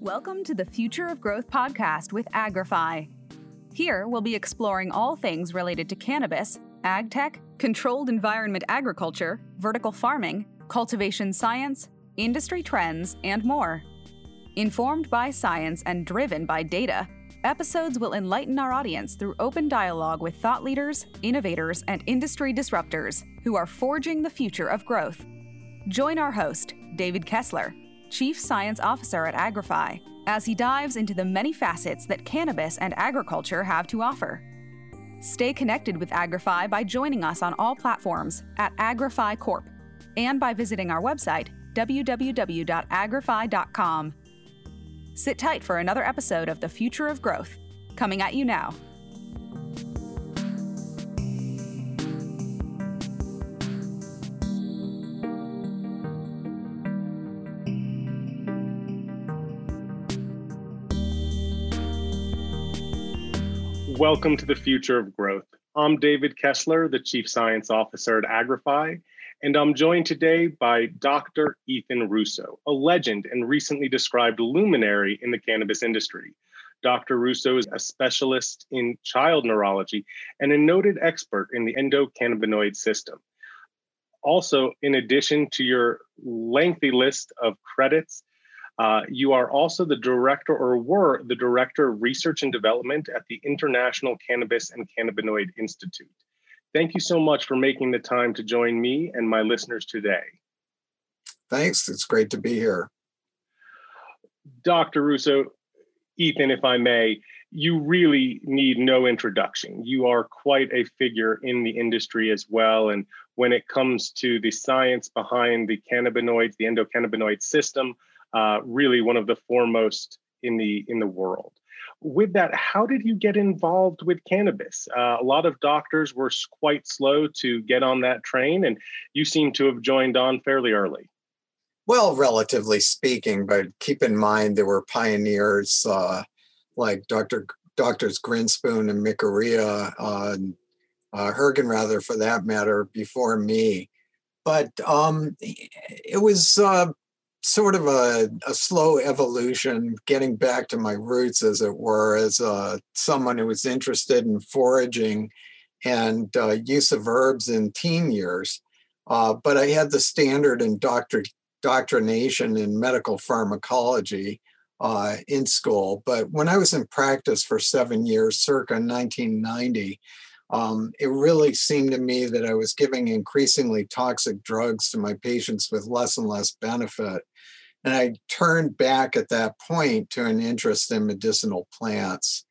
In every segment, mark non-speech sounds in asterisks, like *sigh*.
Welcome to the Future of Growth podcast with Agrify. Here, we'll be exploring all things related to cannabis, ag tech, controlled environment agriculture, vertical farming, cultivation science, industry trends, and more. Informed by science and driven by data, episodes will enlighten our audience through open dialogue with thought leaders, innovators, and industry disruptors who are forging the future of growth. Join our host, David Kessler, Chief Science Officer at Agrify, as he dives into the many facets that cannabis and agriculture have to offer. Stay connected with Agrify by joining us on all platforms at Agrify Corp and by visiting our website, www.agrify.com. Sit tight for another episode of The Future of Growth, coming at you now. Welcome to the Future of Growth. I'm David Kessler, the Chief Science Officer at Agrify, and I'm joined today by Dr. Ethan Russo, a legend and recently described luminary in the cannabis industry. Dr. Russo is a specialist in child neurology and a noted expert in the endocannabinoid system. Also, in addition to your lengthy list of credits uh, you are also the director, or were the director of research and development at the International Cannabis and Cannabinoid Institute. Thank you so much for making the time to join me and my listeners today. Thanks. It's great to be here. Dr. Russo, Ethan, if I may, you really need no introduction. You are quite a figure in the industry as well. And when it comes to the science behind the cannabinoids, the endocannabinoid system, uh, really one of the foremost in the in the world. With that, how did you get involved with cannabis? Uh, a lot of doctors were quite slow to get on that train, and you seem to have joined on fairly early. Well, relatively speaking, but keep in mind there were pioneers uh, like Dr. Doctors Grinspoon and Mikuriya, uh, uh, Hergen, rather, for that matter, before me. But um, it was uh, sort of a, a slow evolution, getting back to my roots, as it were, as uh, someone who was interested in foraging and uh, use of herbs in teen years. Uh, but I had the standard in doctor, doctrination in medical pharmacology uh, in school. But when I was in practice for seven years, circa 1990, um, it really seemed to me that I was giving increasingly toxic drugs to my patients with less and less benefit. And I turned back at that point to an interest in medicinal plants.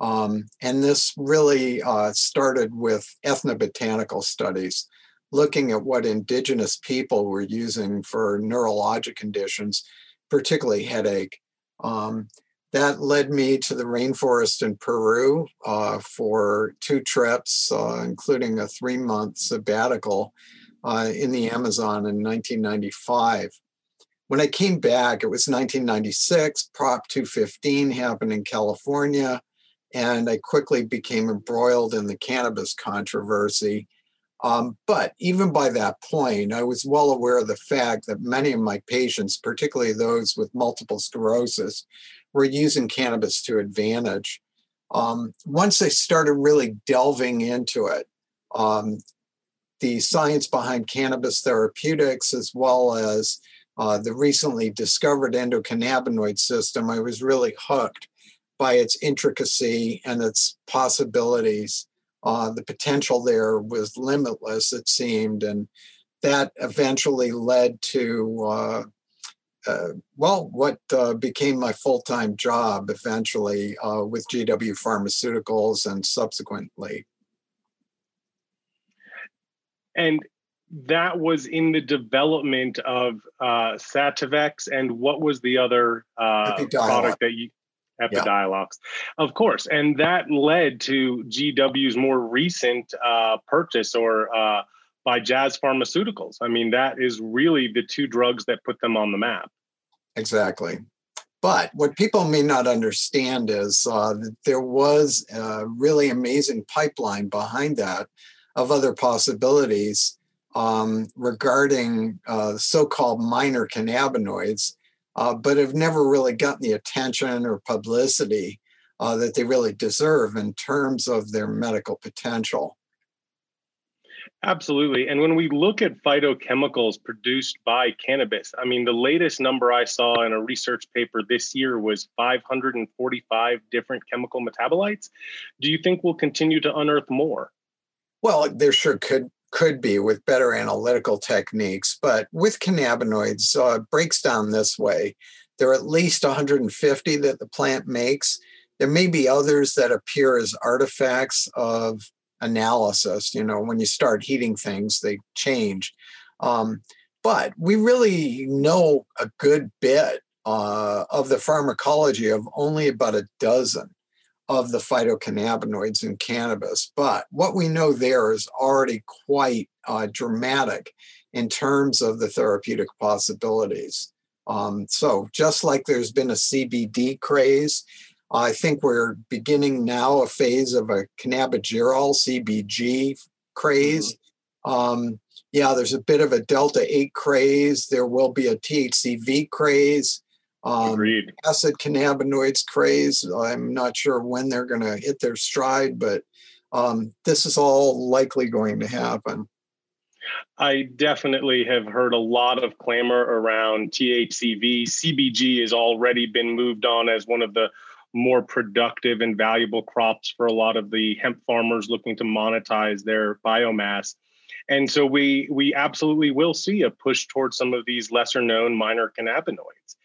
Um, and this really uh, started with ethnobotanical studies, looking at what indigenous people were using for neurologic conditions, particularly headache. Um, that led me to the rainforest in Peru uh, for two trips, uh, including a three month sabbatical uh, in the Amazon in 1995. When I came back, it was 1996. Prop 215 happened in California, and I quickly became embroiled in the cannabis controversy. Um, but even by that point, I was well aware of the fact that many of my patients, particularly those with multiple sclerosis, were using cannabis to advantage. Um, once I started really delving into it, um, the science behind cannabis therapeutics, as well as uh, the recently discovered endocannabinoid system, I was really hooked by its intricacy and its possibilities. Uh, the potential there was limitless, it seemed, and that eventually led to uh, uh, well, what uh, became my full time job eventually uh, with GW Pharmaceuticals and subsequently. And that was in the development of uh, Sativex, and what was the other uh, product that you? Epidiolex, yeah. of course, and that led to GW's more recent uh, purchase or uh, by Jazz Pharmaceuticals. I mean, that is really the two drugs that put them on the map. Exactly. But what people may not understand is uh, that there was a really amazing pipeline behind that of other possibilities um, regarding uh, so called minor cannabinoids uh, but have never really gotten the attention or publicity uh, that they really deserve in terms of their medical potential. Absolutely. And when we look at phytochemicals produced by cannabis, I mean, the latest number I saw in a research paper this year was 545 different chemical metabolites. Do you think we'll continue to unearth more? Well, there sure could could be with better analytical techniques, but with cannabinoids, uh, it breaks down this way. There are at least 150 that the plant makes. There may be others that appear as artifacts of analysis. You know, when you start heating things, they change. Um, but we really know a good bit uh, of the pharmacology of only about a dozen of the phytocannabinoids in cannabis. But what we know there is already quite uh, dramatic in terms of the therapeutic possibilities. Um, so, just like there's been a CBD craze, I think we're beginning now a phase of a cannabigerol CBG craze. Mm-hmm. Um, yeah, there's a bit of a delta 8 craze. There will be a THCV craze. Um, Agreed. Acid cannabinoids craze. I'm not sure when they're going to hit their stride, but um, this is all likely going to happen. I definitely have heard a lot of clamor around THCV. CBG has already been moved on as one of the more productive and valuable crops for a lot of the hemp farmers looking to monetize their biomass. And so we we absolutely will see a push towards some of these lesser known minor cannabinoids.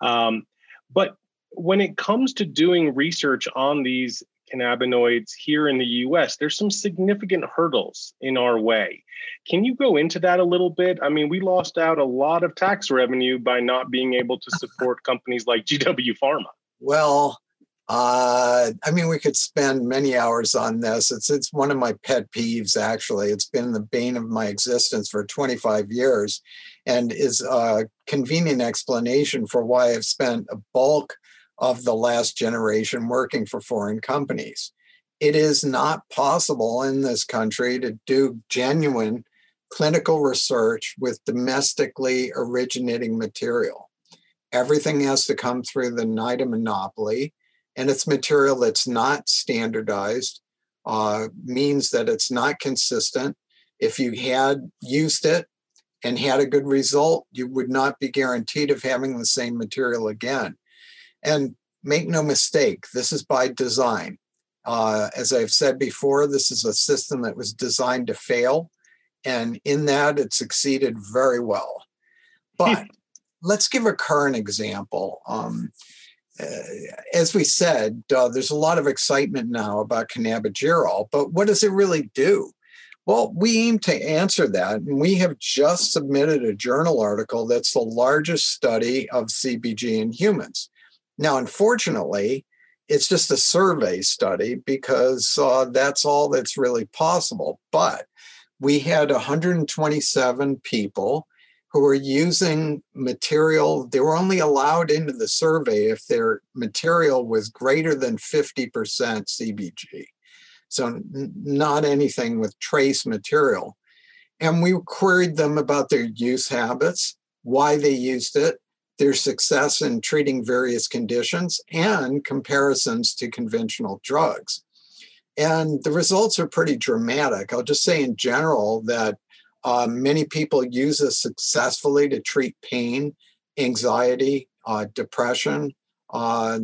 Um, but when it comes to doing research on these cannabinoids here in the US, there's some significant hurdles in our way. Can you go into that a little bit? I mean, we lost out a lot of tax revenue by not being able to support companies like GW Pharma. Well, uh, I mean, we could spend many hours on this. It's it's one of my pet peeves. Actually, it's been the bane of my existence for 25 years, and is a convenient explanation for why I've spent a bulk of the last generation working for foreign companies. It is not possible in this country to do genuine clinical research with domestically originating material. Everything has to come through the NIDA monopoly and it's material that's not standardized uh, means that it's not consistent. If you had used it and had a good result, you would not be guaranteed of having the same material again. And make no mistake, this is by design. Uh, as I've said before, this is a system that was designed to fail. And in that, it succeeded very well. But let's give a current example. Um, as we said, uh, there's a lot of excitement now about cannabigerol, but what does it really do? Well, we aim to answer that, and we have just submitted a journal article that's the largest study of CBG in humans. Now, unfortunately, it's just a survey study because uh, that's all that's really possible. But we had 127 people who were using material. They were only allowed into the survey if their material was greater than 50% CBG. So, n- not anything with trace material. And we queried them about their use habits, why they used it, their success in treating various conditions, and comparisons to conventional drugs. And the results are pretty dramatic. I'll just say in general that uh, many people use this successfully to treat pain, anxiety, uh, depression, uh,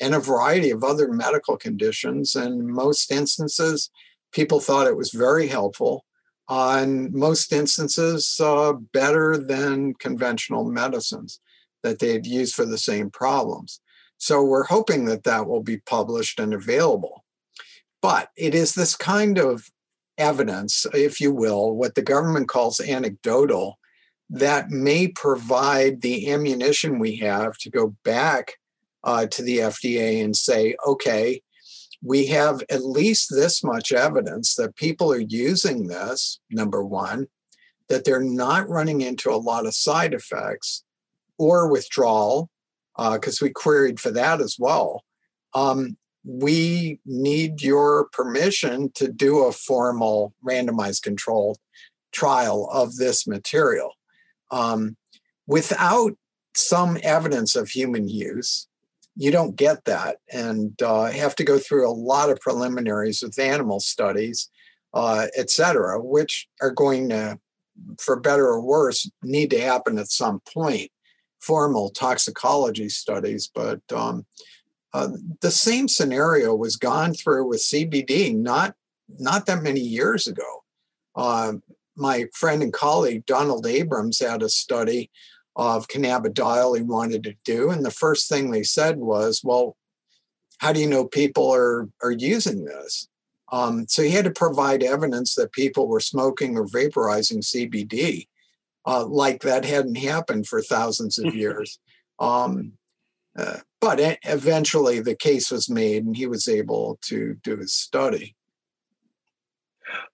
and a variety of other medical conditions. And in most instances, people thought it was very helpful. in most instances, uh, better than conventional medicines that they had used for the same problems. So we're hoping that that will be published and available. But it is this kind of evidence, if you will, what the government calls anecdotal, that may provide the ammunition we have to go back uh, to the FDA and say, okay, we have at least this much evidence that people are using this, number one, that they're not running into a lot of side effects or withdrawal, because uh, we queried for that as well. Um, we need your permission to do a formal randomized controlled trial of this material. Um, without some evidence of human use. You don't get that, and uh, have to go through a lot of preliminaries with animal studies, uh, et cetera, which are going to, for better or worse, need to happen at some point. Formal toxicology studies, but um, uh, the same scenario was gone through with CBD not not that many years ago. Uh, my friend and colleague Donald Abrams had a study of cannabidiol he wanted to do, and the first thing they said was, "Well, how do you know people are are using this?" Um, so he had to provide evidence that people were smoking or vaporizing CBD, uh, like that hadn't happened for thousands of *laughs* years. Um, uh, but eventually the case was made and he was able to do his study.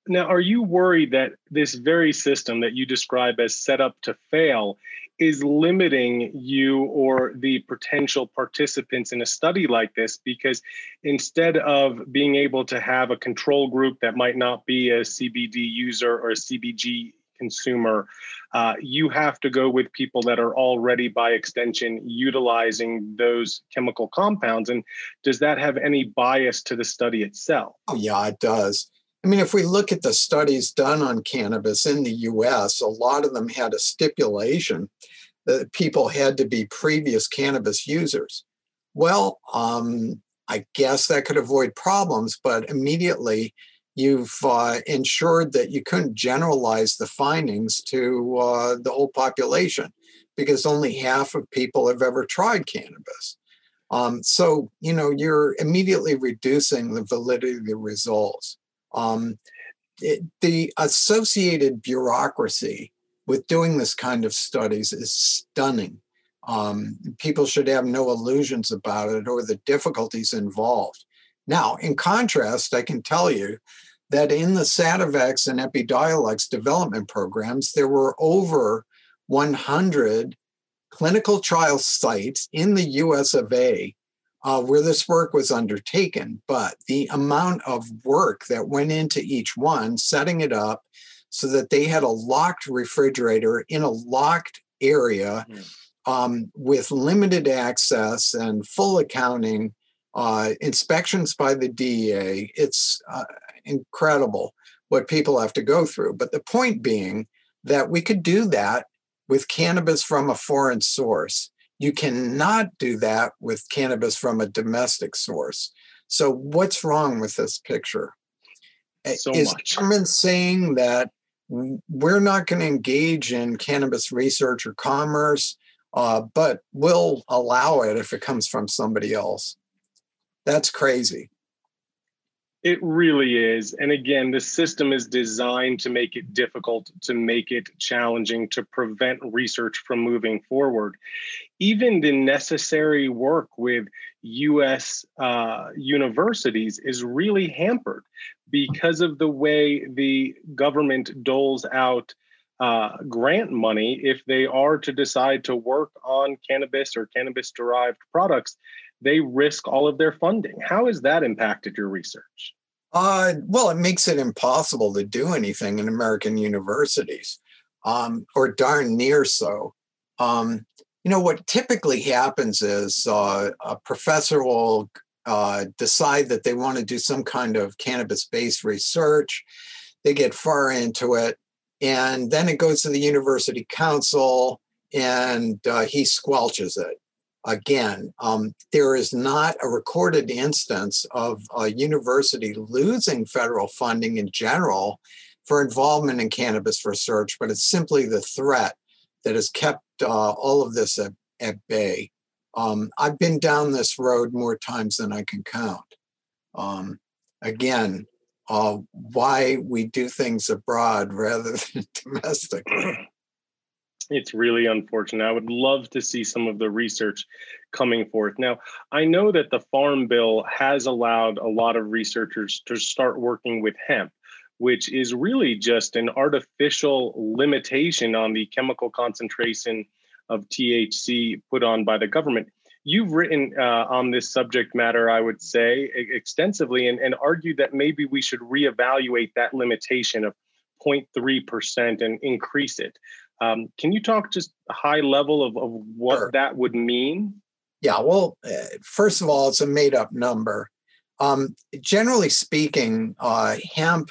Now, are you worried that this very system that you describe as set up to fail is limiting you or the potential participants in a study like this? Because instead of being able to have a control group that might not be a CBD user or a CBG consumer, uh, you have to go with people that are already, by extension, utilizing those chemical compounds. And does that have any bias to the study itself? Oh, yeah, it does. I mean, if we look at the studies done on cannabis in the US, a lot of them had a stipulation that people had to be previous cannabis users. Well, um, I guess that could avoid problems, but immediately you've uh, ensured that you couldn't generalize the findings to uh, the whole population because only half of people have ever tried cannabis. Um, so, you know, you're immediately reducing the validity of the results. Um, it, the associated bureaucracy with doing this kind of studies is stunning. Um, people should have no illusions about it or the difficulties involved. Now, in contrast, I can tell you that in the Sativex and Epidiolex development programs, there were over 100 clinical trial sites in the US of A uh, where this work was undertaken. But the amount of work that went into each one, setting it up so that they had a locked refrigerator in a locked area mm. um, with limited access and full accounting uh, inspections by the DEA. It's uh, incredible what people have to go through. But the point being that we could do that with cannabis from a foreign source. You cannot do that with cannabis from a domestic source. So, what's wrong with this picture? So Is much. government saying that we're not going to engage in cannabis research or commerce, uh, but we'll allow it if it comes from somebody else? That's crazy. It really is. And again, the system is designed to make it difficult, to make it challenging, to prevent research from moving forward. Even the necessary work with US uh, universities is really hampered because of the way the government doles out uh, grant money if they are to decide to work on cannabis or cannabis derived products they risk all of their funding. How has that impacted your research? Uh, well, it makes it impossible to do anything in American universities, um, or darn near so. Um, you know, what typically happens is uh, a professor will uh, decide that they want to do some kind of cannabis based research. They get far into it, and then it goes to the university council, and uh, he squelches it again, um, there is not a recorded instance of a university losing federal funding in general for involvement in cannabis research, but it's simply the threat that has kept uh, all of this at, at bay. Um, I've been down this road more times than I can count. Um, again, uh, why we do things abroad rather *laughs* than domestically. It's really unfortunate. I would love to see some of the research coming forth. Now, I know that the Farm Bill has allowed a lot of researchers to start working with hemp, which is really just an artificial limitation on the chemical concentration of THC put on by the government. You've written uh, on this subject matter, I would say, extensively and, and argued that maybe we should reevaluate that limitation of 0.3% and increase it. Um, can you talk just a high level of, of what sure. that would mean? Yeah, well, uh, first of all, it's a made up number. Um, generally speaking, uh, hemp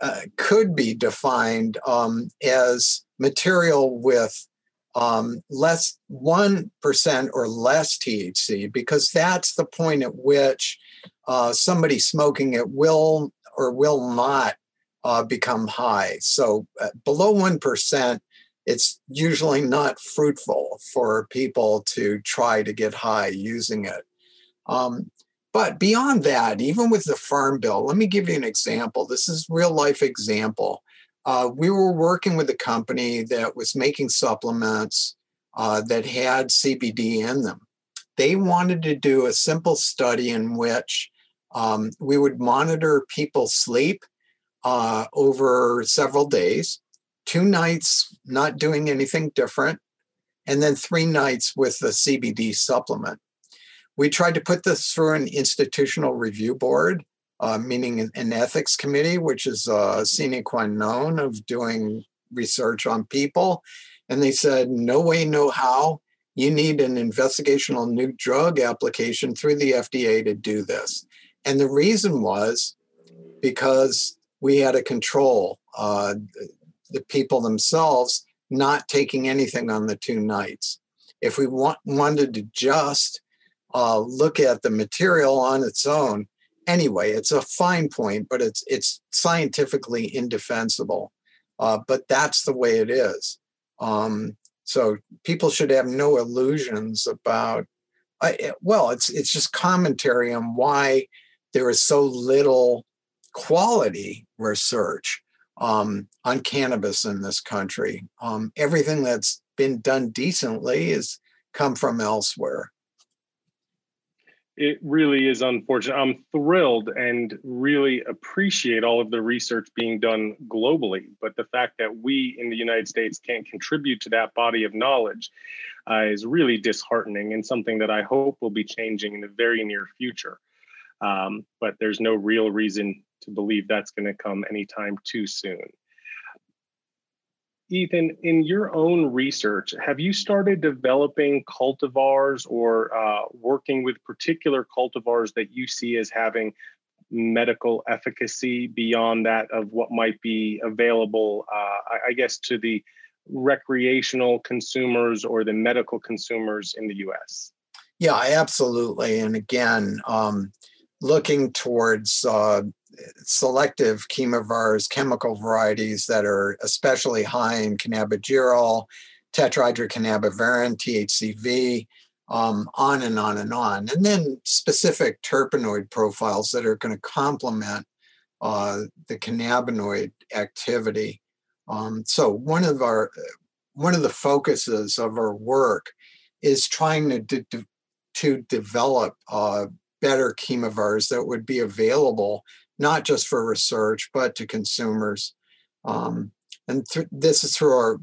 uh, could be defined um, as material with um, less 1% or less THC, because that's the point at which uh, somebody smoking it will or will not uh, become high. So uh, below 1%, it's usually not fruitful for people to try to get high using it. Um, but beyond that, even with the Farm Bill, let me give you an example. This is real life example. Uh, we were working with a company that was making supplements uh, that had CBD in them. They wanted to do a simple study in which um, we would monitor people's sleep uh, over several days, two nights not doing anything different, and then three nights with the CBD supplement. We tried to put this through an institutional review board, uh, meaning an ethics committee, which is a sine qua non of doing research on people. And they said, no way, no how. You need an investigational new drug application through the FDA to do this. And the reason was because we had a control uh, the people themselves not taking anything on the two nights. If we want, wanted to just uh, look at the material on its own. Anyway, it's a fine point, but it's it's scientifically indefensible. Uh, but that's the way it is. Um, so people should have no illusions about. Uh, well, it's it's just commentary on why there is so little quality research um, on cannabis in this country. Um, everything that's been done decently has come from elsewhere it really is unfortunate. I'm thrilled and really appreciate all of the research being done globally. But the fact that we in the United States can't contribute to that body of knowledge uh, is really disheartening and something that I hope will be changing in the very near future. Um, but there's no real reason to believe that's going to come anytime too soon. Ethan, in your own research, have you started developing cultivars or uh, working with particular cultivars that you see as having medical efficacy beyond that of what might be available, uh, I, guess, to the recreational consumers or the medical consumers in the US? Yeah, absolutely. And again, um, looking towards uh, selective chemovars, chemical varieties that are especially high in cannabigerol, tetrahydrocannabivarin, THCV, um, on and on and on. And then specific terpenoid profiles that are going to complement uh, the cannabinoid activity. Um, so one of our one of the focuses of our work is trying to de- to develop uh, better chemovars that would be available not just for research, but to consumers. Um, and th- this is through our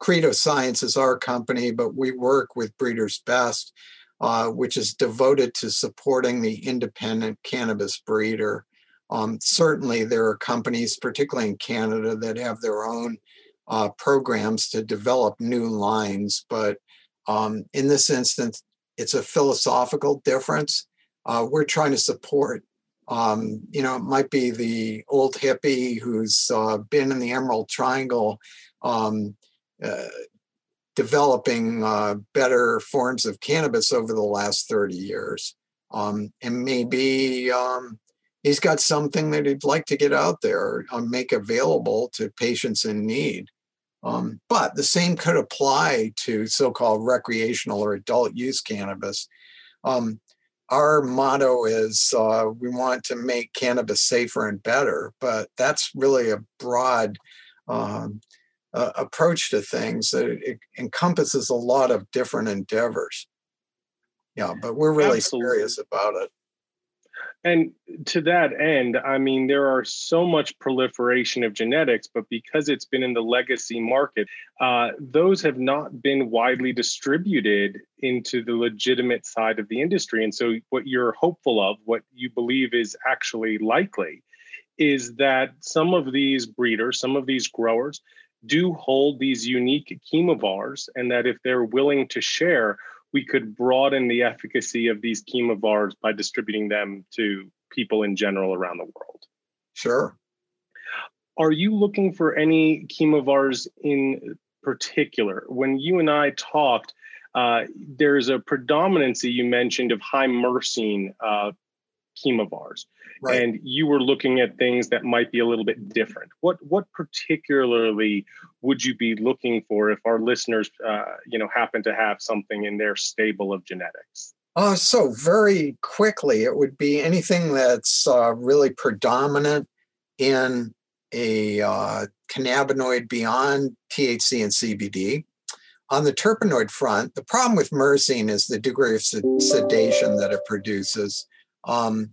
Credo Science is our company, but we work with Breeders Best, uh, which is devoted to supporting the independent cannabis breeder. Um, certainly, there are companies, particularly in Canada, that have their own uh, programs to develop new lines. But um, in this instance, it's a philosophical difference. Uh, we're trying to support um, you know, it might be the old hippie who's uh, been in the Emerald Triangle um, uh, developing uh, better forms of cannabis over the last 30 years. Um, and maybe um, he's got something that he'd like to get out there and make available to patients in need. Um, but the same could apply to so called recreational or adult use cannabis. Um, our motto is uh, we want to make cannabis safer and better, but that's really a broad um, uh, approach to things that it, encompasses a lot of different endeavors. Yeah, but we're really Absolutely. serious about it. And to that end, I mean, there are so much proliferation of genetics, but because it's been in the legacy market, uh, those have not been widely distributed into the legitimate side of the industry. And so, what you're hopeful of, what you believe is actually likely, is that some of these breeders, some of these growers, do hold these unique chemovars, and that if they're willing to share, we could broaden the efficacy of these chemovars by distributing them to people in general around the world. Sure. Are you looking for any chemovars in particular? When you and I talked, uh, there's a predominancy you mentioned of high myrcene uh, chemovars. Right. And you were looking at things that might be a little bit different. What what particularly would you be looking for if our listeners, uh, you know, happen to have something in their stable of genetics? Uh, so very quickly, it would be anything that's uh, really predominant in a uh, cannabinoid beyond THC and CBD. On the terpenoid front, the problem with myrcene is the degree of sedation that it produces. Um,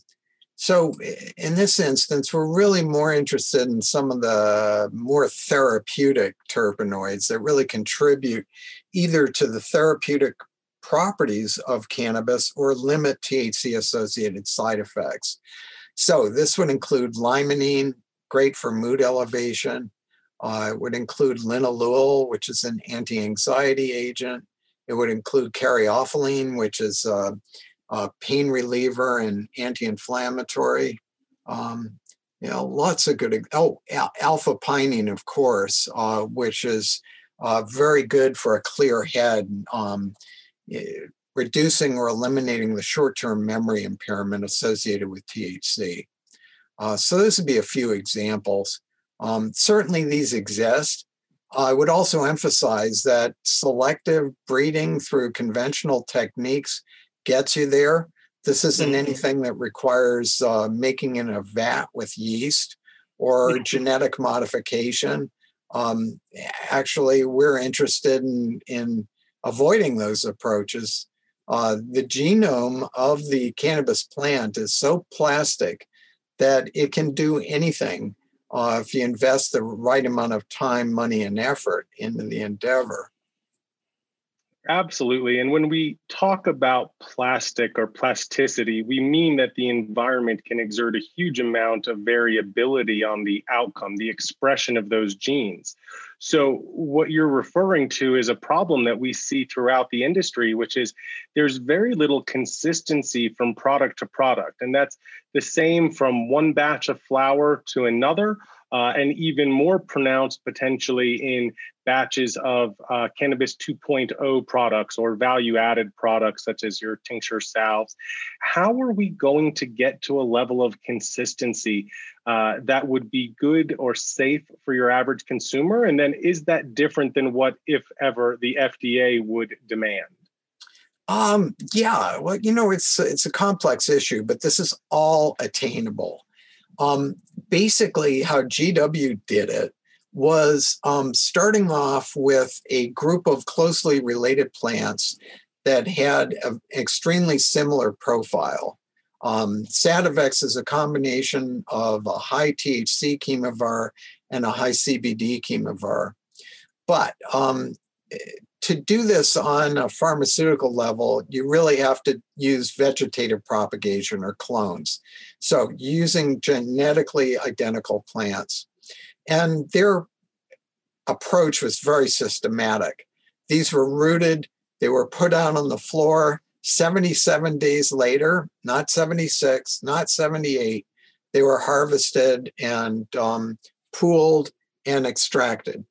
so, in this instance, we're really more interested in some of the more therapeutic terpenoids that really contribute either to the therapeutic properties of cannabis or limit THC associated side effects. So, this would include limonene, great for mood elevation. Uh, it would include linalool, which is an anti anxiety agent. It would include caryophyllene, which is uh, uh, pain reliever and anti-inflammatory. Um, you know, lots of good. Oh, alpha pinene, of course, uh, which is uh, very good for a clear head, um, reducing or eliminating the short-term memory impairment associated with THC. Uh, so this would be a few examples. Um, certainly, these exist. I would also emphasize that selective breeding through conventional techniques gets you there. This isn't mm-hmm. anything that requires uh, making in a vat with yeast or genetic modification. Um, actually, we're interested in, in avoiding those approaches. Uh, the genome of the cannabis plant is so plastic that it can do anything uh, if you invest the right amount of time, money, and effort into the endeavor. Absolutely. And when we talk about plastic or plasticity, we mean that the environment can exert a huge amount of variability on the outcome, the expression of those genes. So, what you're referring to is a problem that we see throughout the industry, which is there's very little consistency from product to product. And that's the same from one batch of flower to another uh, and even more pronounced potentially in batches of uh, cannabis 2.0 products or value added products such as your tincture salves. How are we going to get to a level of consistency uh, that would be good or safe for your average consumer? And then is that different than what, if ever, the FDA would demand? Um, yeah, well, you know, it's it's a complex issue, but this is all attainable. Um, basically, how GW did it was um, starting off with a group of closely related plants that had an extremely similar profile. Um, Sativex is a combination of a high THC chemovar and a high CBD chemovar. But um, to do this on a pharmaceutical level, you really have to use vegetative propagation or clones. So, using genetically identical plants. And their approach was very systematic. These were rooted, they were put out on the floor 77 days later, not 76, not 78. They were harvested and um, pooled and extracted.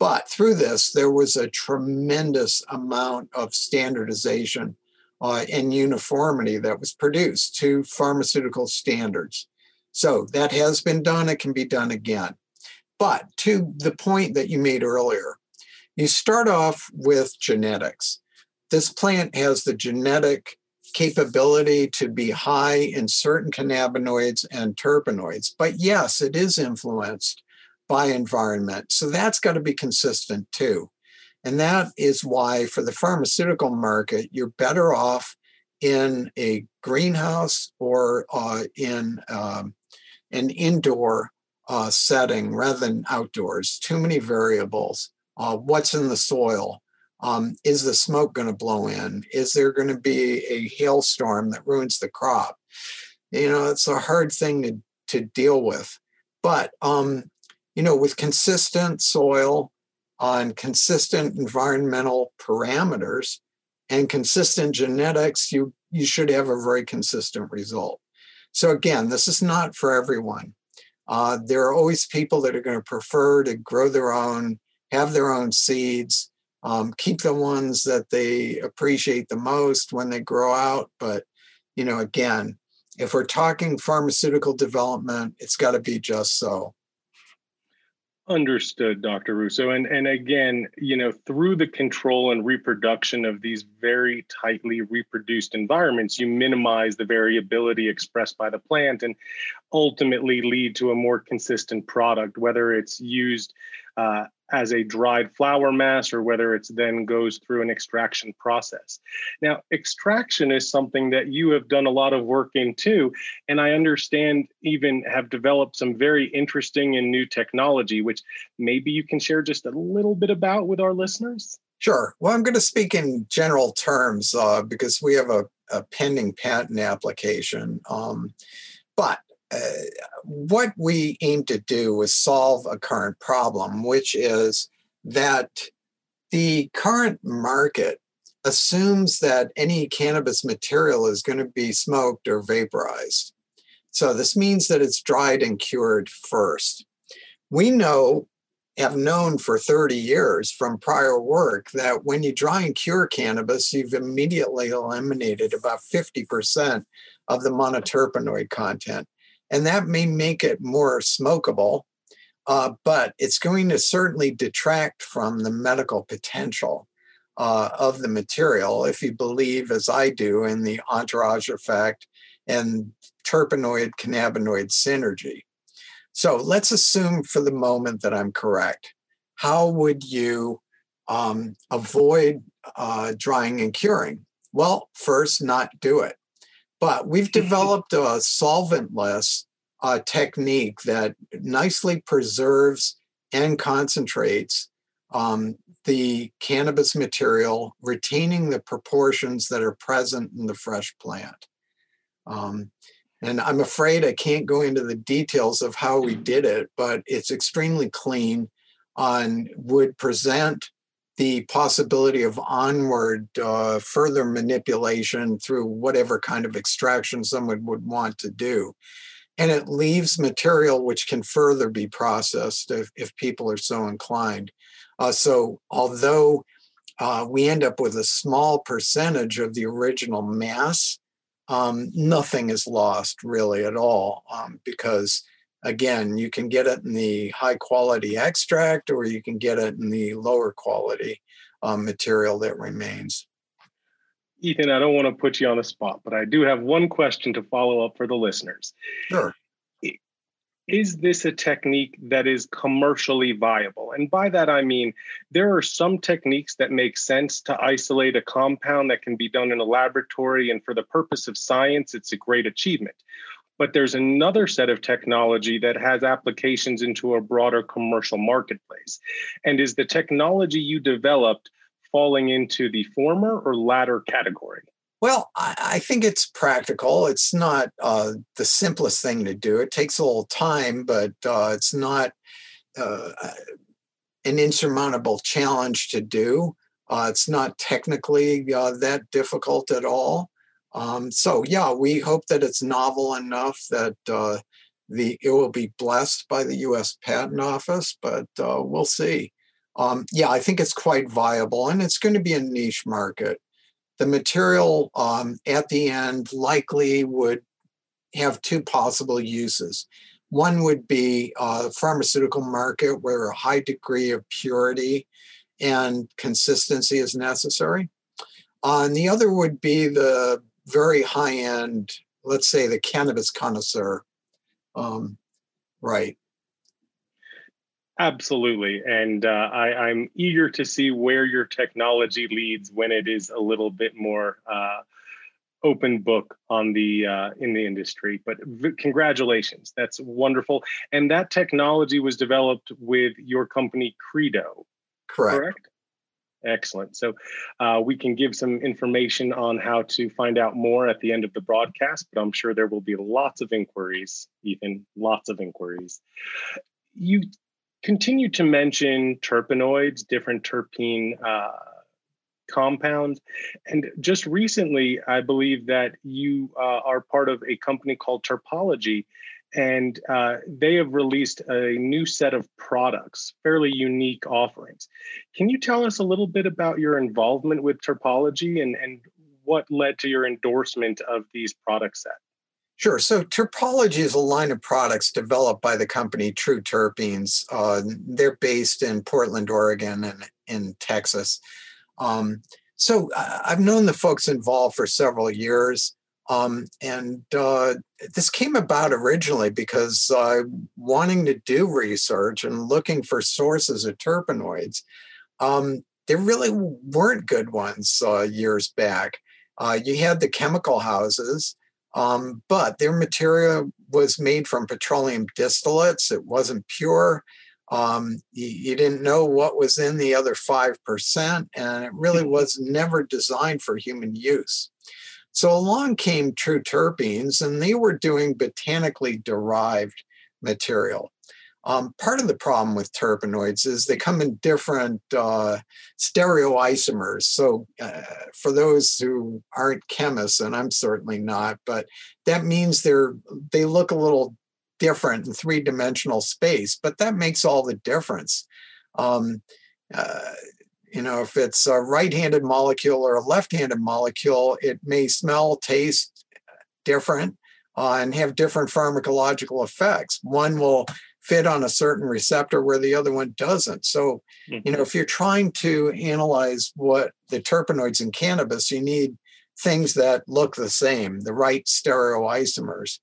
But through this, there was a tremendous amount of standardization uh, and uniformity that was produced to pharmaceutical standards. So that has been done, it can be done again. But to the point that you made earlier, you start off with genetics. This plant has the genetic capability to be high in certain cannabinoids and terpenoids. But yes, it is influenced by environment. So that's got to be consistent too. And that is why, for the pharmaceutical market, you're better off in a greenhouse or uh, in um, an indoor uh, setting rather than outdoors. Too many variables. Uh, what's in the soil? Um, is the smoke going to blow in? Is there going to be a hailstorm that ruins the crop? You know, it's a hard thing to, to deal with. But um, you know, with consistent soil, on consistent environmental parameters and consistent genetics, you, you should have a very consistent result. So, again, this is not for everyone. Uh, there are always people that are going to prefer to grow their own, have their own seeds, um, keep the ones that they appreciate the most when they grow out. But, you know, again, if we're talking pharmaceutical development, it's got to be just so. Understood, Dr. Russo. And and again, you know, through the control and reproduction of these very tightly reproduced environments, you minimize the variability expressed by the plant and ultimately lead to a more consistent product, whether it's used uh, as a dried flower mass or whether it's then goes through an extraction process. Now, extraction is something that you have done a lot of work in too, and I understand even have developed some very interesting and new technology, which maybe you can share just a little bit about with our listeners. Sure. Well, I'm going to speak in general terms uh, because we have a, a, pending patent application. Um, but what we aim to do is solve a current problem, which is that the current market assumes that any cannabis material is going to be smoked or vaporized. So this means that it's dried and cured first. We know, have known for 30 years from prior work that when you dry and cure cannabis, you've immediately eliminated about 50% of the monoterpenoid content and that may make it more smokable, uh, but it's going to certainly detract from the medical potential uh, of the material if you believe, as I do, in the entourage effect and terpenoid cannabinoid synergy. So let's assume for the moment that I'm correct. How would you um, avoid uh, drying and curing? Well, first, not do it. But we've *laughs* developed a solventless uh, technique that nicely preserves and concentrates um, the cannabis material, retaining the proportions that are present in the fresh plant. Um, and I'm afraid I can't go into the details of how we did it, but it's extremely clean and would present the possibility of onward uh, further manipulation through whatever kind of extraction someone would want to do. And it leaves material which can further be processed if, if people are so inclined. Uh, so, although uh, we end up with a small percentage of the original mass, um, nothing is lost really at all um, because again, you can get it in the high quality extract or you can get it in the lower quality um, material that remains. Ethan, I don't want to put you on the spot, but I do have one question to follow up for the listeners. Sure. Is this a technique that is commercially viable? And by that, I mean there are some techniques that make sense to isolate a compound that can be done in a laboratory, and for the purpose of science, it's a great achievement but there's another set of technology that has applications into a broader commercial marketplace. And is the technology you developed falling into the former or latter category? Well, I, think it's practical. It's not uh, the simplest thing to do. It takes a little time, but uh, it's not uh, an insurmountable challenge to do. Uh, it's not technically uh, that difficult at all. Um, so yeah, we hope that it's novel enough that uh, the it will be blessed by the U.S. Patent Office, but uh, we'll see. Um, yeah, I think it's quite viable, and it's going to be a niche market. The material um, at the end likely would have two possible uses. One would be uh, pharmaceutical market, where a high degree of purity and consistency is necessary. Uh, and the other would be the very high end, let's say the cannabis connoisseur. Um, right. Absolutely. And uh, I, am eager to see where your technology leads when it is a little bit more uh, open book on the uh, in the industry. But v- congratulations, that's wonderful. And that technology was developed with your company Credo. Correct. correct? Excellent. So uh, we can give some information on how to find out more at the end of the broadcast, but I'm sure there will be lots of inquiries, Ethan, lots of inquiries. You continue to mention terpenoids, different terpene uh, compounds. And just recently, I believe that you uh, are part of a company called Terpology, and uh, they have released a new set of products, fairly unique offerings. Can you tell us a little bit about your involvement with Terpology and, and what led to your endorsement of these product sets? Sure. So Terpology is a line of products developed by the company True Terpenes. Uh, they're based in Portland, Oregon, and in Texas. Um, so I've known the folks involved for several years. Um, and uh, this came about originally because uh, wanting to do research and looking for sources of terpenoids, um, there really weren't good ones uh, years back. Uh, you had the chemical houses, um, but their material was made from petroleum distillates. It wasn't pure. Um, you, you, didn't know what was in the other 5%, and it really mm-hmm. was never designed for human use. So along came True Terpenes, and they were doing botanically derived material. Um, part of the problem with terpenoids is they come in different uh, stereoisomers. So, uh, for those who aren't chemists, and I'm certainly not, but that means they're they look a little different in three dimensional space, but that makes all the difference. Um, uh, you know, if it's a right handed molecule or a left handed molecule, it may smell, taste different, uh, and have different pharmacological effects. One will fit on a certain receptor where the other one doesn't. So, mm-hmm. you know, if you're trying to analyze what the terpenoids in cannabis, you need things that look the same, the right stereoisomers.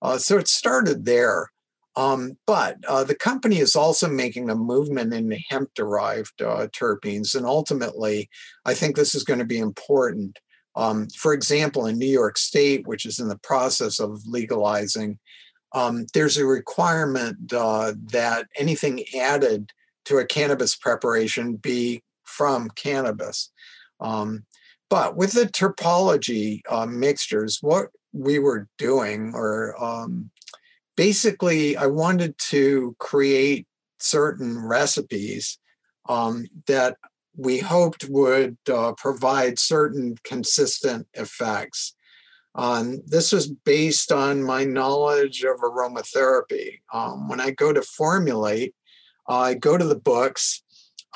Uh, so it started there. Um, but uh, the company is also making a movement in hemp derived uh, terpenes. And ultimately, I think this is going to be important. Um, for example, in New York State, which is in the process of legalizing, um, there's a requirement uh, that anything added to a cannabis preparation be from cannabis. Um, but with the terpology uh, mixtures, what we were doing, or um, basically, I wanted to create certain recipes um, that we hoped would uh, provide certain consistent effects. Um, this was based on my knowledge of aromatherapy. Um, when I go to formulate, I go to the books,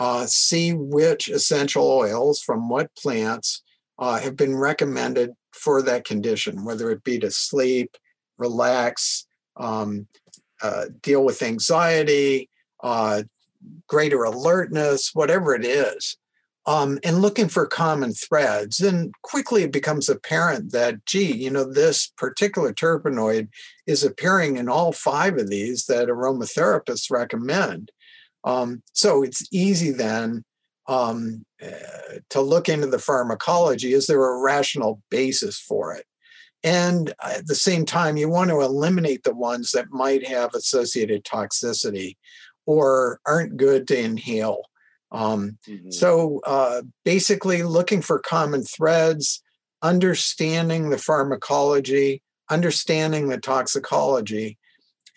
uh, see which essential oils from what plants uh, have been recommended for that condition, whether it be to sleep, relax, um, uh, deal with anxiety, uh, greater alertness, whatever it is um, and looking for common threads. And quickly it becomes apparent that, gee, you know, this particular terpenoid is appearing in all five of these that aromatherapists recommend. Um, so it's easy then um, uh, to look into the pharmacology. Is there a rational basis for it? And at the same time, you want to eliminate the ones that might have associated toxicity or aren't good to inhale um, mm-hmm. So uh, basically, looking for common threads, understanding the pharmacology, understanding the toxicology,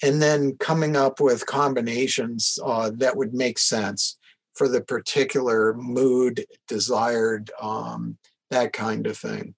and then coming up with combinations uh, that would make sense for the particular mood desired, um, that kind of thing.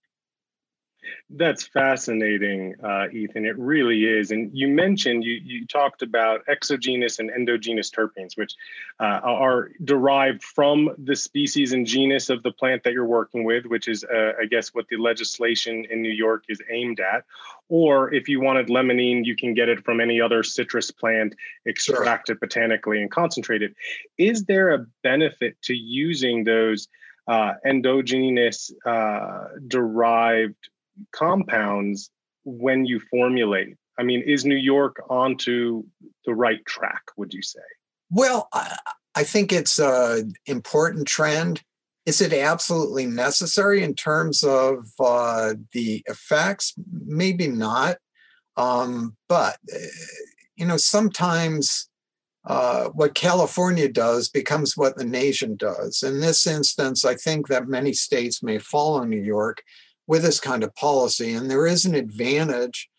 That's fascinating, uh, Ethan. It really is. And you mentioned you you talked about exogenous and endogenous terpenes, which uh, are derived from the species and genus of the plant that you're working with, which is, uh, I guess, what the legislation in New York is aimed at. Or if you wanted limonene, you can get it from any other citrus plant, extract it botanically and concentrate it. Is there a benefit to using those? Uh, endogenous uh, derived compounds when you formulate? I mean, is New York onto the right track, would you say? Well, I think it's an important trend. Is it absolutely necessary in terms of uh, the effects? Maybe not. Um, but, eh, you know, sometimes uh, what California does becomes what the nation does. In this instance, I think that many states may follow New York with this kind of policy. And there is an advantage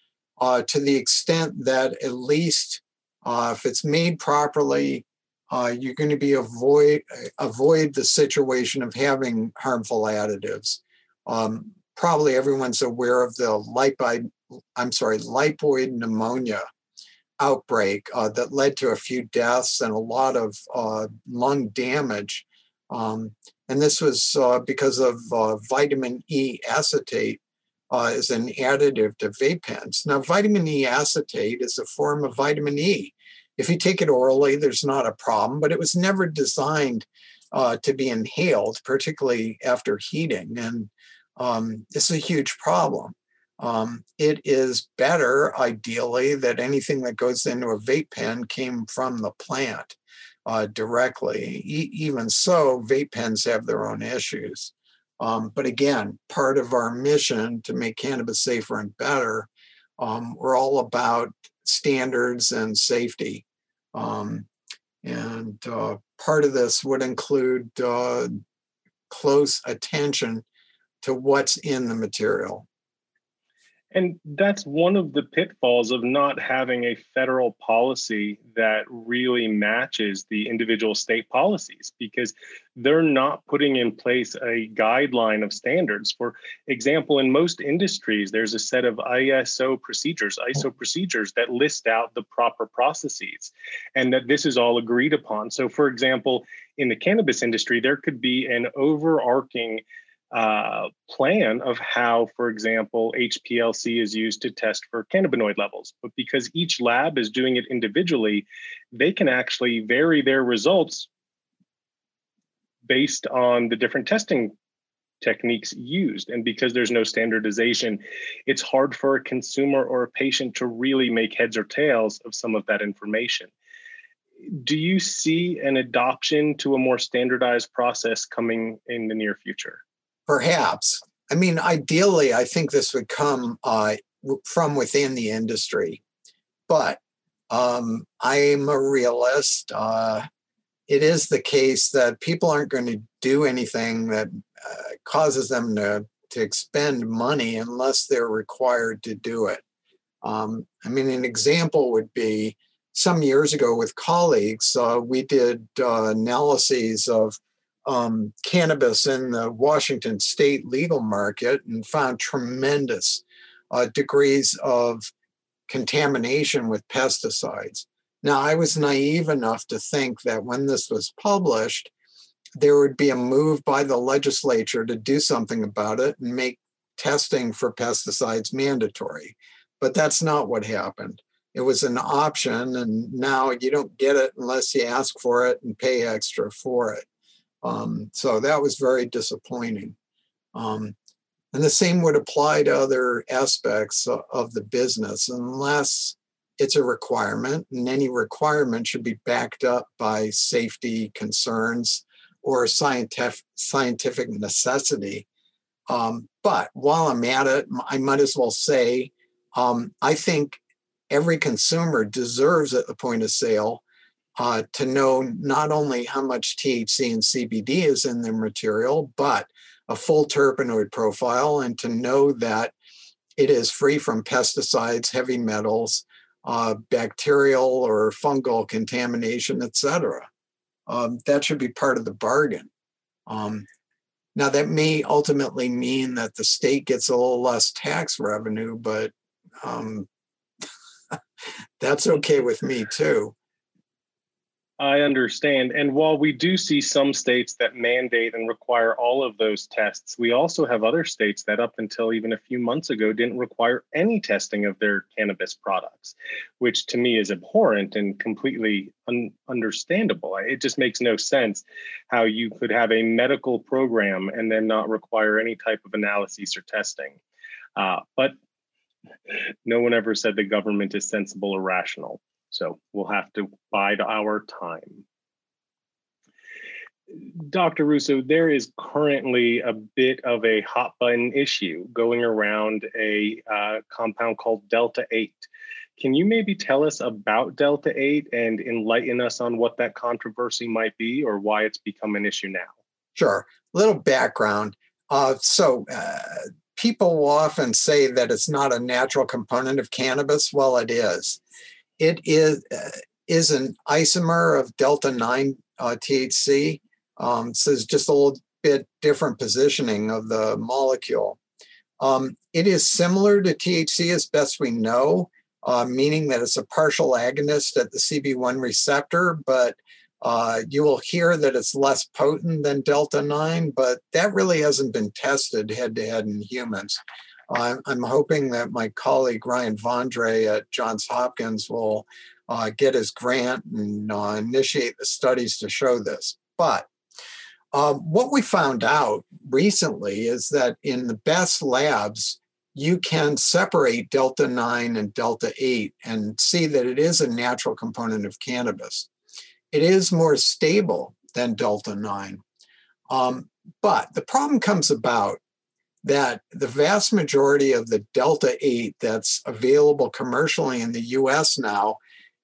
uh, to the extent that at least uh, if it's made properly, uh, you're going to be avoid avoid the situation of having harmful additives. Um, probably everyone's aware of the lipid, I'm sorry, lipoid pneumonia outbreak uh, that led to a few deaths and a lot of uh, lung damage. Um, and this was uh, because of uh, vitamin E acetate uh, as an additive to vape pens. Now, vitamin E acetate is a form of vitamin E. If you take it orally, there's not a problem, but it was never designed uh, to be inhaled, particularly after heating. And um, it's a huge problem. Um, it is better, ideally, that anything that goes into a vape pen came from the plant uh, directly. E- even so, vape pens have their own issues. Um, but again, part of our mission to make cannabis safer and better, um, we're all about standards and safety. Um, and uh, part of this would include uh, close attention to what's in the material. And that's one of the pitfalls of not having a federal policy that really matches the individual state policies because they're not putting in place a guideline of standards. For example, in most industries, there's a set of ISO procedures, ISO procedures that list out the proper processes and that this is all agreed upon. So, for example, in the cannabis industry, there could be an overarching uh, plan of how, for example, HPLC is used to test for cannabinoid levels. But because each lab is doing it individually, they can actually vary their results based on the different testing techniques used. And because there's no standardization, it's hard for a consumer or a patient to really make heads or tails of some of that information. Do you see an adoption to a more standardized process coming in the near future? Perhaps. I mean, ideally, I think this would come uh, from within the industry, but um, I'm a realist. Uh, it is the case that people aren't going to do anything that uh, causes them to, to expend money unless they're required to do it. Um, I mean, an example would be some years ago with colleagues, uh, we did uh, analyses of um, cannabis in the Washington state legal market and found tremendous uh, degrees of contamination with pesticides. Now, I was naive enough to think that when this was published, there would be a move by the legislature to do something about it and make testing for pesticides mandatory. But that's not what happened. It was an option, and now you don't get it unless you ask for it and pay extra for it. Um, so that was very disappointing. Um, and the same would apply to other aspects of the business, unless it's a requirement, and any requirement should be backed up by safety concerns or scientific scientific necessity. Um, but while I'm at it, I might as well say um, I think every consumer deserves at the point of sale uh, to know not only how much THC and CBD is in their material, but a full terpenoid profile, and to know that it is free from pesticides, heavy metals, uh, bacterial or fungal contamination, etc. Um, that should be part of the bargain. Um, now, that may ultimately mean that the state gets a little less tax revenue, but um, *laughs* that's okay with me too. I understand. And while we do see some states that mandate and require all of those tests, we also have other states that, up until even a few months ago, didn't require any testing of their cannabis products, which to me is abhorrent and completely un- understandable. It just makes no sense how you could have a medical program and then not require any type of analysis or testing. Uh, but no one ever said the government is sensible or rational. So we'll have to bide our time. Dr. Russo, there is currently a bit of a hot button issue going around a uh, compound called Delta 8. Can you maybe tell us about Delta 8 and enlighten us on what that controversy might be or why it's become an issue now? Sure. A little background. Uh, so, uh, people will often say that it's not a natural component of cannabis. Well, it is it is uh, is an isomer of delta 9 uh, THC. Um, so it's just a little bit different positioning of the molecule. Um, it is similar to THC as best we know, uh, meaning that it's a partial agonist at the CB1 receptor, but uh, you will hear that it's less potent than delta 9, but that really hasn't been tested head to head in humans. I'm hoping that my colleague Ryan Vandrey at Johns Hopkins will uh, get his grant and uh, initiate the studies to show this. But um, what we found out recently is that in the best labs, you can separate delta 9 and delta 8 and see that it is a natural component of cannabis. It is more stable than delta 9. Um, but the problem comes about that the vast majority of the delta 8 that's available commercially in the US now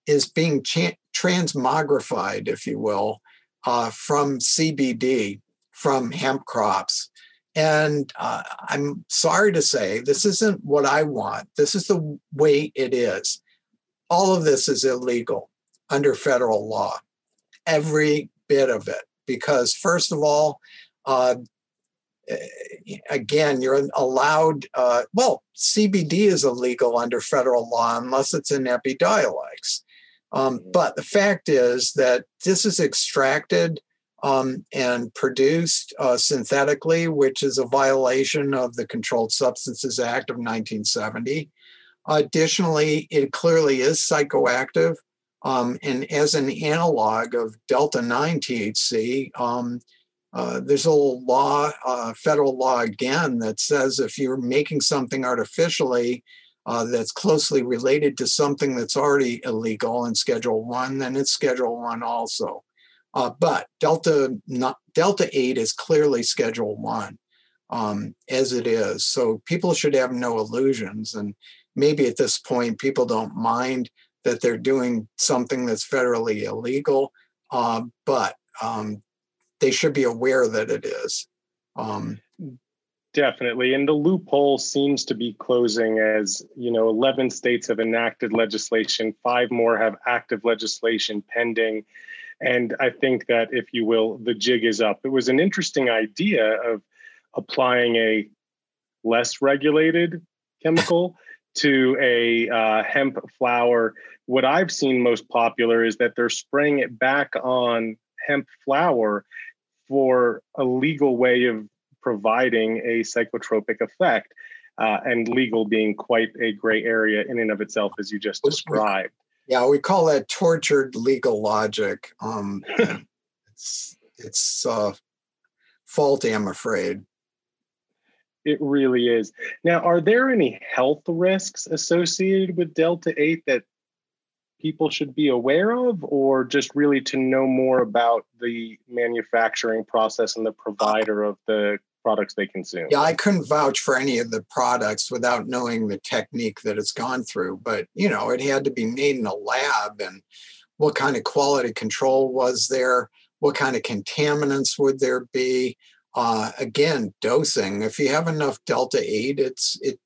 is being cha- transmogrified, if you will, uh, from CBD, from hemp crops. And uh, I'm sorry to say, this isn't what I want. This is the way it is. All of this is illegal under federal law, every bit of it. Because, first of all, uh, again, you're allowed, uh, well, CBD is illegal under federal law unless it's in Epidiolex. Um, mm-hmm. but the fact is that this is extracted um, and produced uh, synthetically, which is a violation of the Controlled Substances Act of 1970. Additionally, it clearly is psychoactive. Um, and as an analog of delta 9 THC, um, uh, there's a law, uh, federal law again, that says if you're making something artificially uh, that's closely related to something that's already illegal in Schedule One, then it's Schedule One also. Uh, but Delta not, Delta Eight is clearly Schedule One, um, as it is. So people should have no illusions, and maybe at this point people don't mind that they're doing something that's federally illegal, uh, but um, they should be aware that it is. Um, Definitely. And the loophole seems to be closing as, you know, 11 states have enacted legislation, five more have active legislation pending. And I think that, if you will, the jig is up. It was an interesting idea of applying a less regulated chemical *laughs* to a uh, hemp flower. What I've seen most popular is that they're spraying it back on hemp flower for a legal way of providing a psychotropic effect, uh, and legal being quite a gray area in and of itself, as you just described. Yeah, we call that tortured legal logic. Um, *laughs* it's it's uh, faulty, I'm afraid. It really is. Now, are there any health risks associated with Delta 8 that people should be aware of, or just really to know more about the manufacturing process and the provider of the products they consume. Yeah, I couldn't vouch for any of the products without knowing the technique that it's gone through. But, you know, it had to be made in a lab and what kind of quality control was there? What kind of contaminants would there be? Uh, again, dosing. If you have enough delta 8, it's it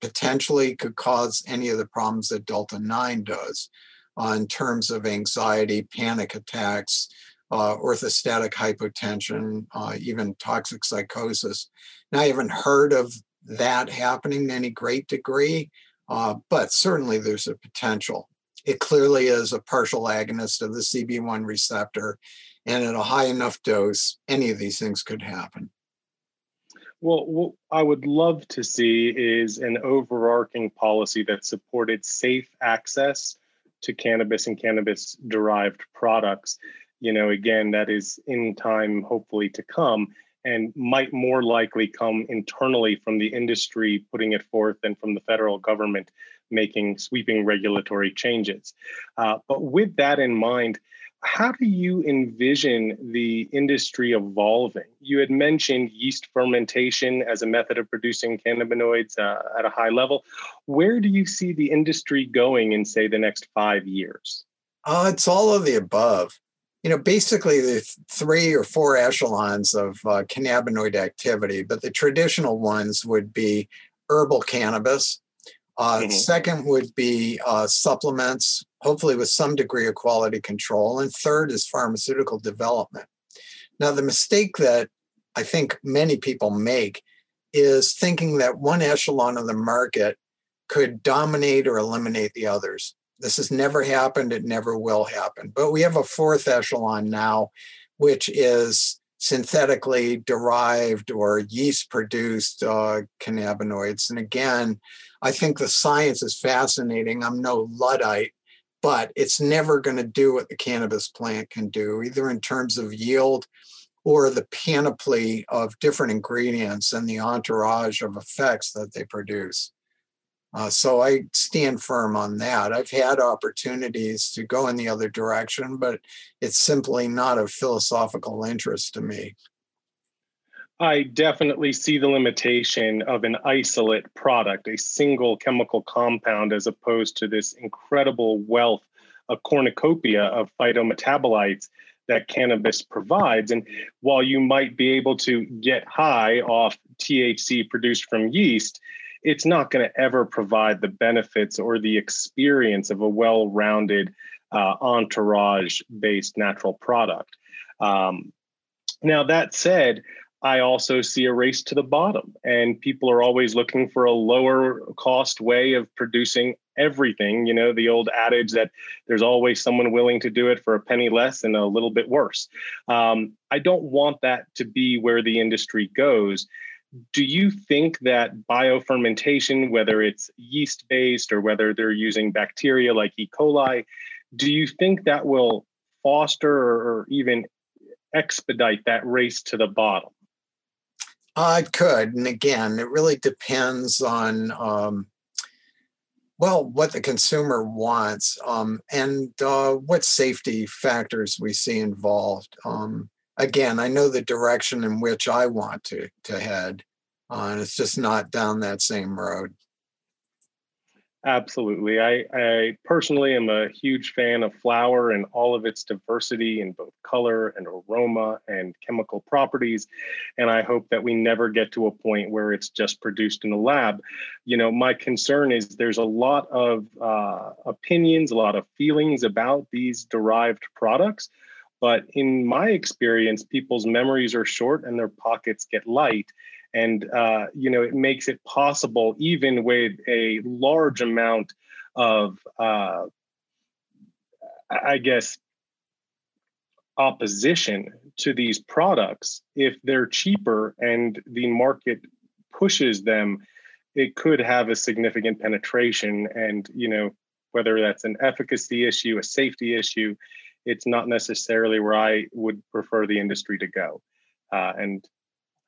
potentially could cause any of the problems that delta 9 does uh, in terms of anxiety, panic attacks, uh, orthostatic hypotension, uh, even toxic psychosis. Now, I haven't heard of that happening to any great degree, uh, but certainly there's a potential. It clearly is a partial agonist of the CB1 receptor, and at a high enough dose, any of these things could happen. Well, what I would love to see is an overarching policy that supported safe access to cannabis and cannabis derived products you know, again, that is in time, hopefully to come, and might more likely come internally from the industry putting it forth than from the federal government making sweeping regulatory changes. Uh, but with that in mind, how do you envision the industry evolving? You had mentioned yeast fermentation as a method of producing cannabinoids uh, at a high level. Where do you see the industry going in, say, the next five years? Uh, it's all of the above you know, basically the three or four echelons of uh, cannabinoid activity, but the traditional ones would be herbal cannabis. Uh, mm-hmm. Second would be uh, supplements, hopefully with some degree of quality control. And third is pharmaceutical development. Now, the mistake that I think many people make is thinking that one echelon of the market could dominate or eliminate the others. This has never happened, it never will happen. But we have a fourth echelon now, which is synthetically derived or yeast produced uh, cannabinoids. And again, I think the science is fascinating. I'm no Luddite, but it's never going to do what the cannabis plant can do, either in terms of yield or the panoply of different ingredients and the entourage of effects that they produce. Uh, so I stand firm on that. I've had opportunities to go in the other direction, but it's simply not of philosophical interest to me. I definitely see the limitation of an isolate product, a single chemical compound, as opposed to this incredible wealth, a cornucopia of phytometabolites that cannabis provides. And while you might be able to get high off THC produced from yeast, it's not going to ever provide the benefits or the experience of a well rounded uh, entourage based natural product. Um, now, that said, I also see a race to the bottom, and people are always looking for a lower cost way of producing everything. You know, the old adage that there's always someone willing to do it for a penny less and a little bit worse. Um, I don't want that to be where the industry goes. Do you think that biofermentation, whether it's yeast based or whether they're using bacteria like E. coli, do you think that will foster or even expedite that race to the bottom? It could. And again, it really depends on, um, well, what the consumer wants um, and uh, what safety factors we see involved. Um, again, I know the direction in which I want to, to head, uh, and it's just not down that same road. Absolutely. I, I personally am a huge fan of flower and all of its diversity in both color and aroma and chemical properties. And I hope that we never get to a point where it's just produced in a lab. You know, my concern is there's a lot of uh, opinions, a lot of feelings about these derived products. But in my experience, people's memories are short and their pockets get light and uh, you know it makes it possible even with a large amount of uh, i guess opposition to these products if they're cheaper and the market pushes them it could have a significant penetration. And you know whether that's an efficacy issue a safety issue it's not necessarily where i would prefer the industry to go. Uh, and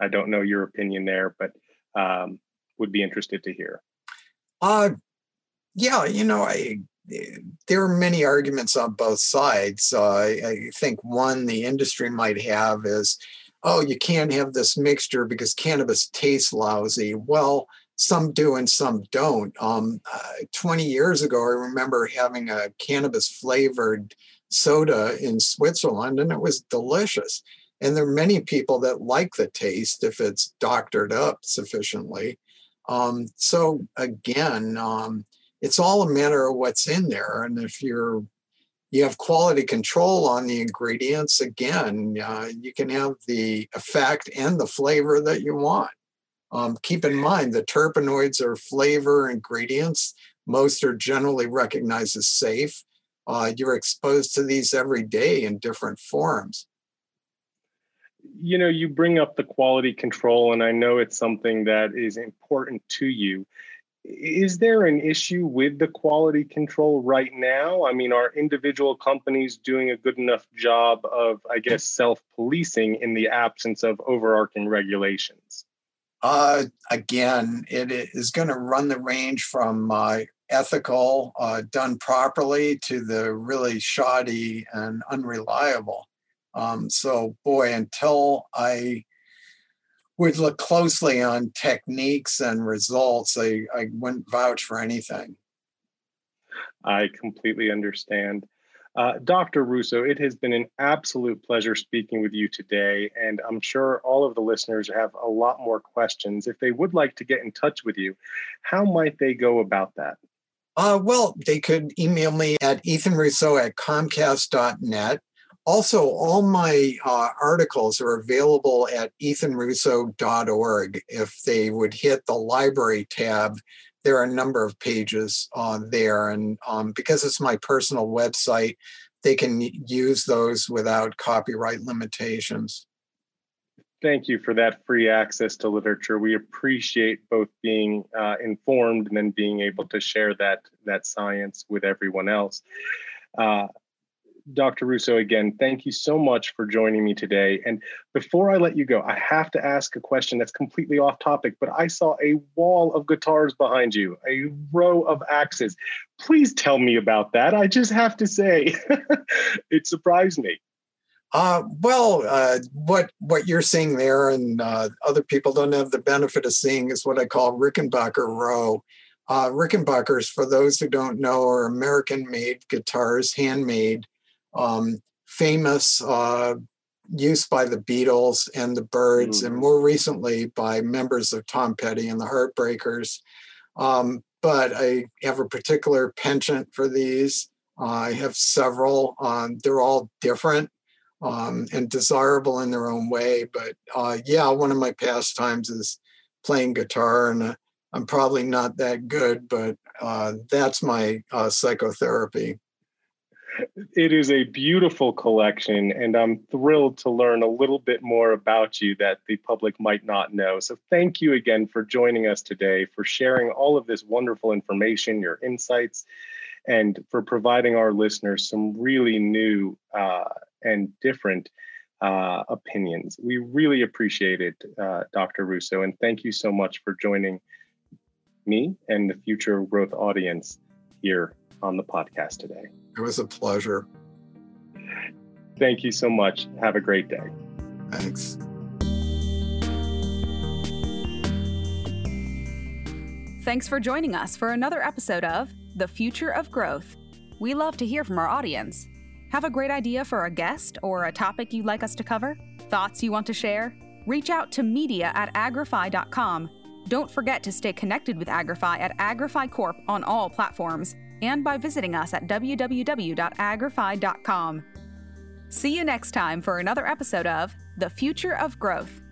I don't know your opinion there, but um, would be interested to hear. Uh, yeah, you know, I there are many arguments on both sides. Uh, I, think one the industry might have is, oh, you can't have this mixture because cannabis tastes lousy. Well, some do and some don't. Um, uh, 20 years ago, I remember having a cannabis flavored soda in Switzerland, and it was delicious. And there are many people that like the taste if it's doctored up sufficiently. Um, so again, um, it's all a matter of what's in there. And if you're you have quality control on the ingredients, again, uh, you can have the effect and the flavor that you want. Um, keep in mind the terpenoids are flavor ingredients. Most are generally recognized as safe. Uh, you're exposed to these every day in different forms you know, you bring up the quality control, and I know it's something that is important to you. Is there an issue with the quality control right now? I mean, are individual companies doing a good enough job of, I guess, self policing in the absence of overarching regulations? Uh, again, it is going to run the range from uh, ethical, uh, done properly, to the really shoddy and unreliable. Um, so, boy, until I would look closely on techniques and results, I, I wouldn't vouch for anything. I completely understand. Uh, Dr. Russo, it has been an absolute pleasure speaking with you today, and I'm sure all of the listeners have a lot more questions. If they would like to get in touch with you, how might they go about that? Uh, well, they could email me at ethanrusso at comcast.net. Also, all my uh, articles are available at ethanrusso.org. If they would hit the library tab, there are a number of pages on there. And um, because it's my personal website, they can use those without copyright limitations. Thank you for that free access to literature. We appreciate both being uh, informed and then being able to share that that science with everyone else. Uh, Dr. Russo, again, thank you so much for joining me today. And before I let you go, I have to ask a question that's completely off topic, but I saw a wall of guitars behind you, a row of axes. Please tell me about that. I just have to say, *laughs* it surprised me. Uh, well, uh, what what you're seeing there, and uh, other people don't have the benefit of seeing, is what I call Rickenbacker row. Uh, Rickenbackers, for those who don't know, are American-made guitars, handmade um, famous uh, use by the Beatles and the Byrds, mm. and more recently by members of Tom Petty and the Heartbreakers. Um, but I have a particular penchant for these. Uh, I have several. Um, they're all different um, and desirable in their own way. But uh, yeah, one of my pastimes is playing guitar, and uh, I'm probably not that good, but uh, that's my uh, psychotherapy it is a beautiful collection, and I'm thrilled to learn a little bit more about you that the public might not know. So, thank you again for joining us today, for sharing all of this wonderful information, your insights, and for providing our listeners some really new uh, and different uh, opinions. We really appreciate it, uh, Dr. Russo, and thank you so much for joining me and the Future Growth audience here on the podcast today. It was a pleasure. Thank you so much. Have a great day. Thanks. Thanks for joining us for another episode of The Future of Growth. We love to hear from our audience. Have a great idea for a guest or a topic you'd like us to cover? Thoughts you want to share? Reach out to media at agrify.com. Don't forget to stay connected with Agrify at Agrify Corp on all platforms and by visiting us at www.agrify.com. See you next time for another episode of The Future of Growth.